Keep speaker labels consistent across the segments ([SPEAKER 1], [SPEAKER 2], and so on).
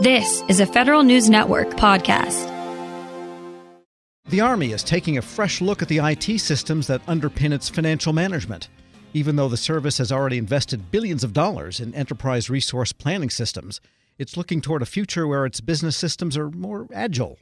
[SPEAKER 1] This is a Federal News Network podcast.
[SPEAKER 2] The Army is taking a fresh look at the IT systems that underpin its financial management. Even though the service has already invested billions of dollars in enterprise resource planning systems, it's looking toward a future where its business systems are more agile.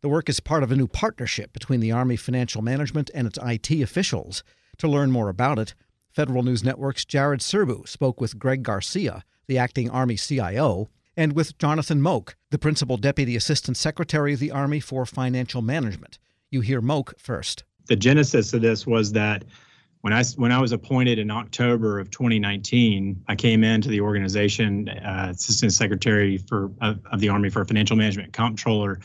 [SPEAKER 2] The work is part of a new partnership between the Army Financial Management and its IT officials. To learn more about it, Federal News Network's Jared Serbu spoke with Greg Garcia, the acting Army CIO, and with Jonathan Moak, the Principal Deputy Assistant Secretary of the Army for Financial Management. You hear Moak first.
[SPEAKER 3] The genesis of this was that when I when I was appointed in October of 2019, I came into the organization, uh, Assistant Secretary for of, of the Army for Financial Management, Comptroller,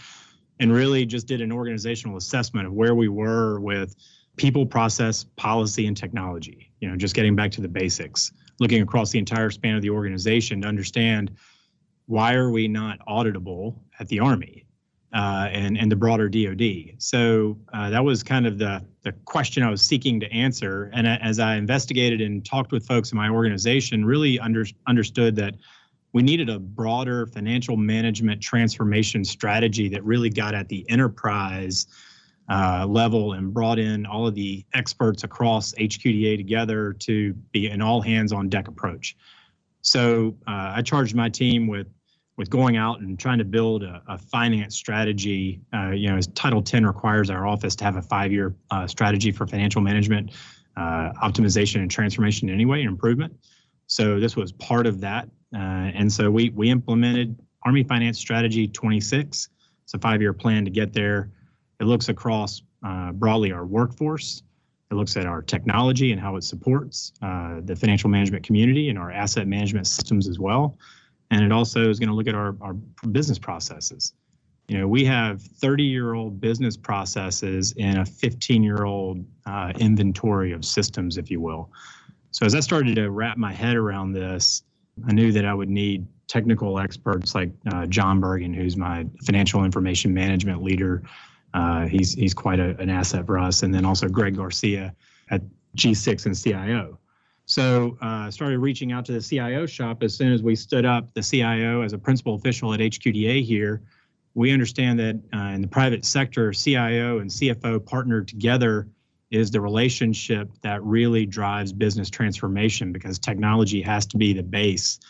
[SPEAKER 3] and really just did an organizational assessment of where we were with people, process, policy, and technology. You know, just getting back to the basics, looking across the entire span of the organization to understand why are we not auditable at the Army uh, and and the broader DoD? So uh, that was kind of the the question I was seeking to answer. And as I investigated and talked with folks in my organization, really under, understood that we needed a broader financial management transformation strategy that really got at the enterprise. Uh, level and brought in all of the experts across HQDA together to be an all hands on deck approach. So uh, I charged my team with with going out and trying to build a, a finance strategy. Uh, you know, as Title 10 requires our office to have a five-year uh, strategy for financial management, uh, optimization, and transformation anyway, and improvement. So this was part of that, uh, and so we we implemented Army Finance Strategy 26. It's a five-year plan to get there. It looks across uh, broadly our workforce. It looks at our technology and how it supports uh, the financial management community and our asset management systems as well and it also is going to look at our, our business processes. You know, we have 30 year old business processes in a 15 year old uh, inventory of systems, if you will. So as I started to wrap my head around this, I knew that I would need technical experts like uh, John Bergen, who's my financial information management leader. Uh, he's he's quite a, an asset for us, and then also Greg Garcia at G6 and CIO. So I uh, started reaching out to the CIO shop as soon as we stood up the CIO as a principal official at HQDA here. We understand that uh, in the private sector, CIO and CFO partnered together is the relationship that really drives business transformation because technology has to be the base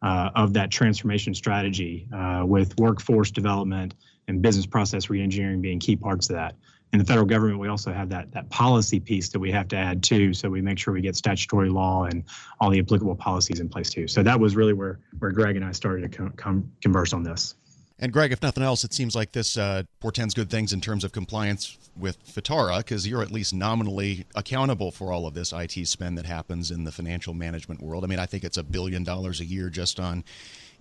[SPEAKER 3] uh, of that transformation strategy uh, with workforce development and business process reengineering being key parts of that in the federal government, we also have that that policy piece that we have to add too. So we make sure we get statutory law and all the applicable policies in place too. So that was really where where Greg and I started to com- com- converse on this.
[SPEAKER 4] And Greg, if nothing else, it seems like this uh, portends good things in terms of compliance with FITARA because you're at least nominally accountable for all of this IT spend that happens in the financial management world. I mean, I think it's a billion dollars a year just on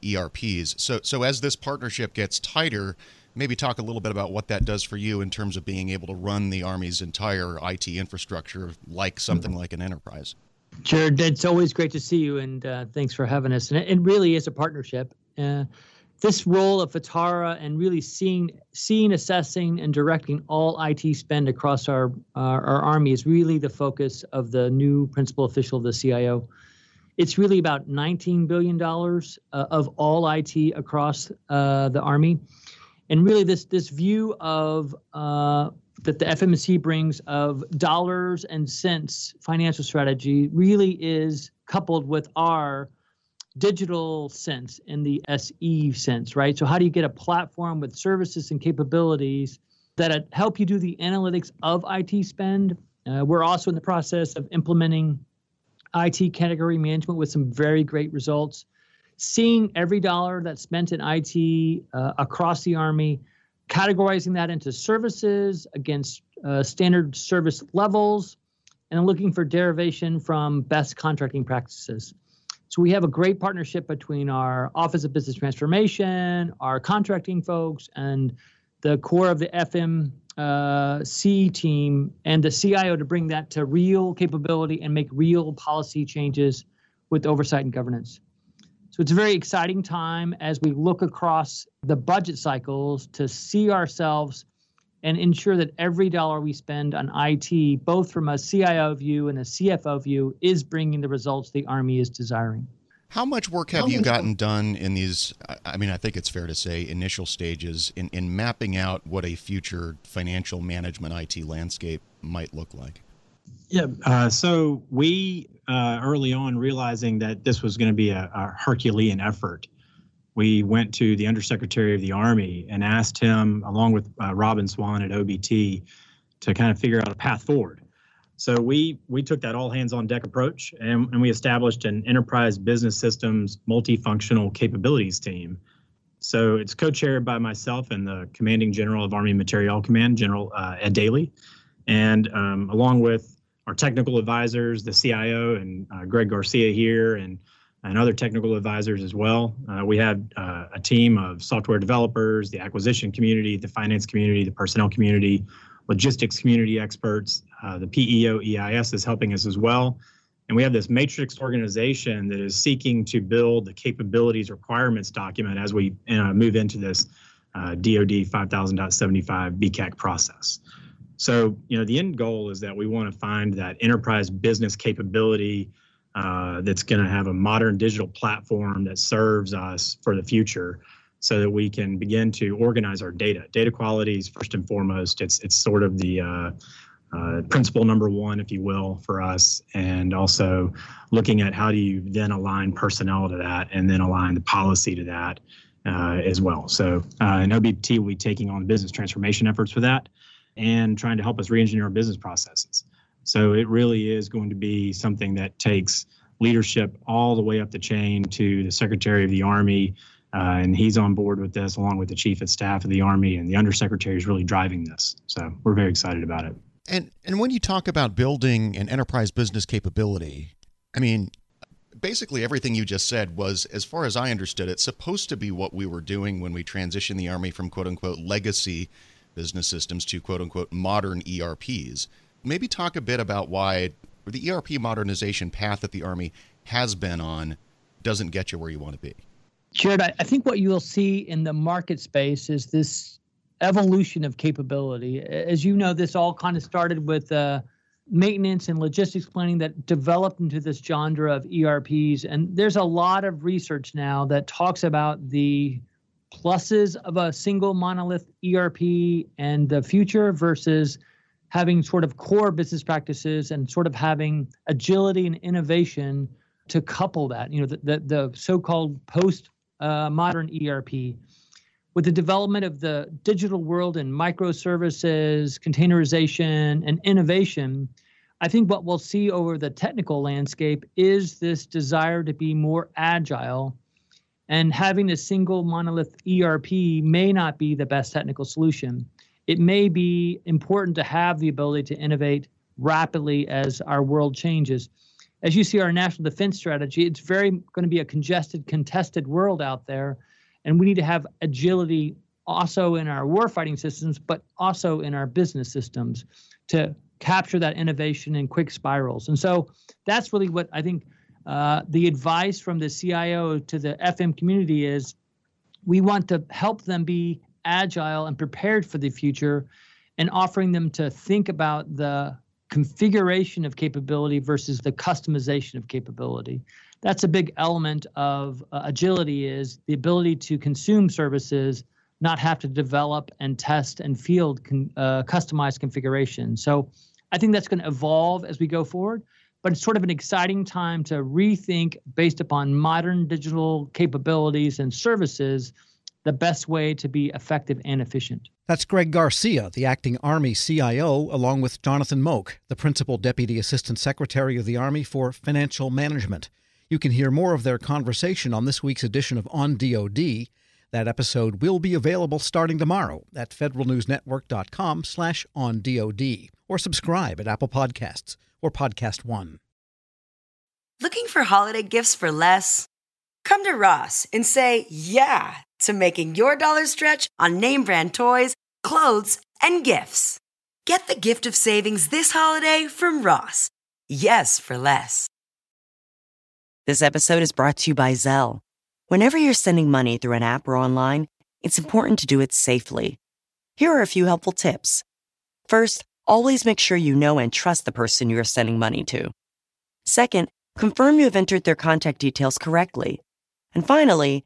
[SPEAKER 4] ERPs. So, so as this partnership gets tighter, maybe talk a little bit about what that does for you in terms of being able to run the Army's entire IT infrastructure like something like an enterprise.
[SPEAKER 5] Jared, it's always great to see you, and uh, thanks for having us. And it, it really is a partnership. Uh, this role of FITARA and really seeing, seeing, assessing, and directing all IT spend across our, our, our Army is really the focus of the new principal official of the CIO. It's really about $19 billion uh, of all IT across uh, the Army and really this this view of uh, that the FMC brings of dollars and cents financial strategy really is coupled with our digital sense in the SE sense, right? So how do you get a platform with services and capabilities that help you do the analytics of IT spend? Uh, we're also in the process of implementing IT category management with some very great results seeing every dollar that's spent in IT uh, across the Army, categorizing that into services against uh, standard service levels, and looking for derivation from best contracting practices. So we have a great partnership between our Office of Business Transformation, our contracting folks, and the core of the FMC uh, team and the CIO to bring that to real capability and make real policy changes with oversight and governance. So it's a very exciting time as we look across the budget cycles to see ourselves and ensure that every dollar we spend on IT, both from a CIO view and a CFO view, is bringing the results the Army is desiring.
[SPEAKER 4] How much work have you gotten done in these? I mean, I think it's fair to say initial stages in, in mapping out what a future financial management IT landscape might look like.
[SPEAKER 3] Yeah. Uh, so we uh, early on realizing that this was going to be a, a, Herculean effort. We went to the Undersecretary of the Army and asked him, along with uh, Robin Swan at OBT, to kind of figure out a path forward. So we we took that all hands on deck approach and, and we established an enterprise business systems multifunctional capabilities team. So it's co-chaired by myself and the commanding general of Army Materiel Command, General uh, Ed Daly, and um, along with our technical advisors, the CIO and uh, Greg Garcia here, and and other technical advisors as well. Uh, we had uh, a team of software developers, the acquisition community, the finance community, the personnel community, logistics community experts. Uh, the PEO EIS is helping us as well. And we have this matrix organization that is seeking to build the capabilities requirements document as we uh, move into this uh, DoD 5000.75 BCAC process. So, you know, the end goal is that we want to find that enterprise business capability uh, that's going to have a modern digital platform that serves us for the future so that we can begin to organize our data. Data quality is first and foremost. It's it's sort of the uh, uh, principle number one, if you will, for us, and also looking at how do you then align personnel to that, and then align the policy to that uh, as well. So, uh, and OBT will be taking on business transformation efforts for that, and trying to help us re-engineer our business processes. So it really is going to be something that takes leadership all the way up the chain to the Secretary of the Army, uh, and he's on board with this, along with the chief of staff of the Army, and the undersecretary is really driving this. So we're very excited about it.
[SPEAKER 4] And and when you talk about building an enterprise business capability, I mean, basically everything you just said was, as far as I understood it, supposed to be what we were doing when we transitioned the Army from quote unquote legacy business systems to quote unquote modern ERPs. Maybe talk a bit about why the ERP modernization path that the Army has been on doesn't get you where you want to be.
[SPEAKER 5] Jared, I, think what you will see in the market space is this evolution of capability. As you know, this all kind of started with uh, maintenance and logistics planning that developed into this genre of ERPs. And there's a lot of research now that talks about the pluses of a single monolith ERP and the future versus having sort of core business practices and sort of having agility and innovation to couple that. You know, the, the, the so-called post uh, modern ERP. With the development of the digital world and microservices, containerization, and innovation, I think what we'll see over the technical landscape is this desire to be more agile. And having a single monolith ERP may not be the best technical solution. It may be important to have the ability to innovate rapidly as our world changes as you see our national defense strategy, it's very going to be a congested, contested world out there. And we need to have agility also in our warfighting systems, but also in our business systems to capture that innovation in quick spirals. And so that's really what I think uh, the advice from the CIO to the FM community is we want to help them be agile and prepared for the future and offering them to think about the configuration of capability versus the customization of capability. That's a big element of uh, agility is the ability to consume services, not have to develop and test and field con, uh, customized configuration. So I think that's going to evolve as we go forward, but it's sort of an exciting time to rethink based upon modern digital capabilities and services the best way to be effective and efficient.
[SPEAKER 2] That's Greg Garcia, the acting Army CIO, along with Jonathan Moak, the Principal Deputy Assistant Secretary of the Army for Financial Management. You can hear more of their conversation on this week's edition of On DoD. That episode will be available starting tomorrow at federalnewsnetwork.com slash on DoD or subscribe at Apple Podcasts or Podcast One.
[SPEAKER 6] Looking for holiday gifts for less? Come to Ross and say yeah to making your dollar stretch on name brand toys, clothes, and gifts. Get the gift of savings this holiday from Ross. Yes, for less.
[SPEAKER 7] This episode is brought to you by Zelle. Whenever you're sending money through an app or online, it's important to do it safely. Here are a few helpful tips. First, always make sure you know and trust the person you're sending money to. Second, confirm you have entered their contact details correctly. And finally,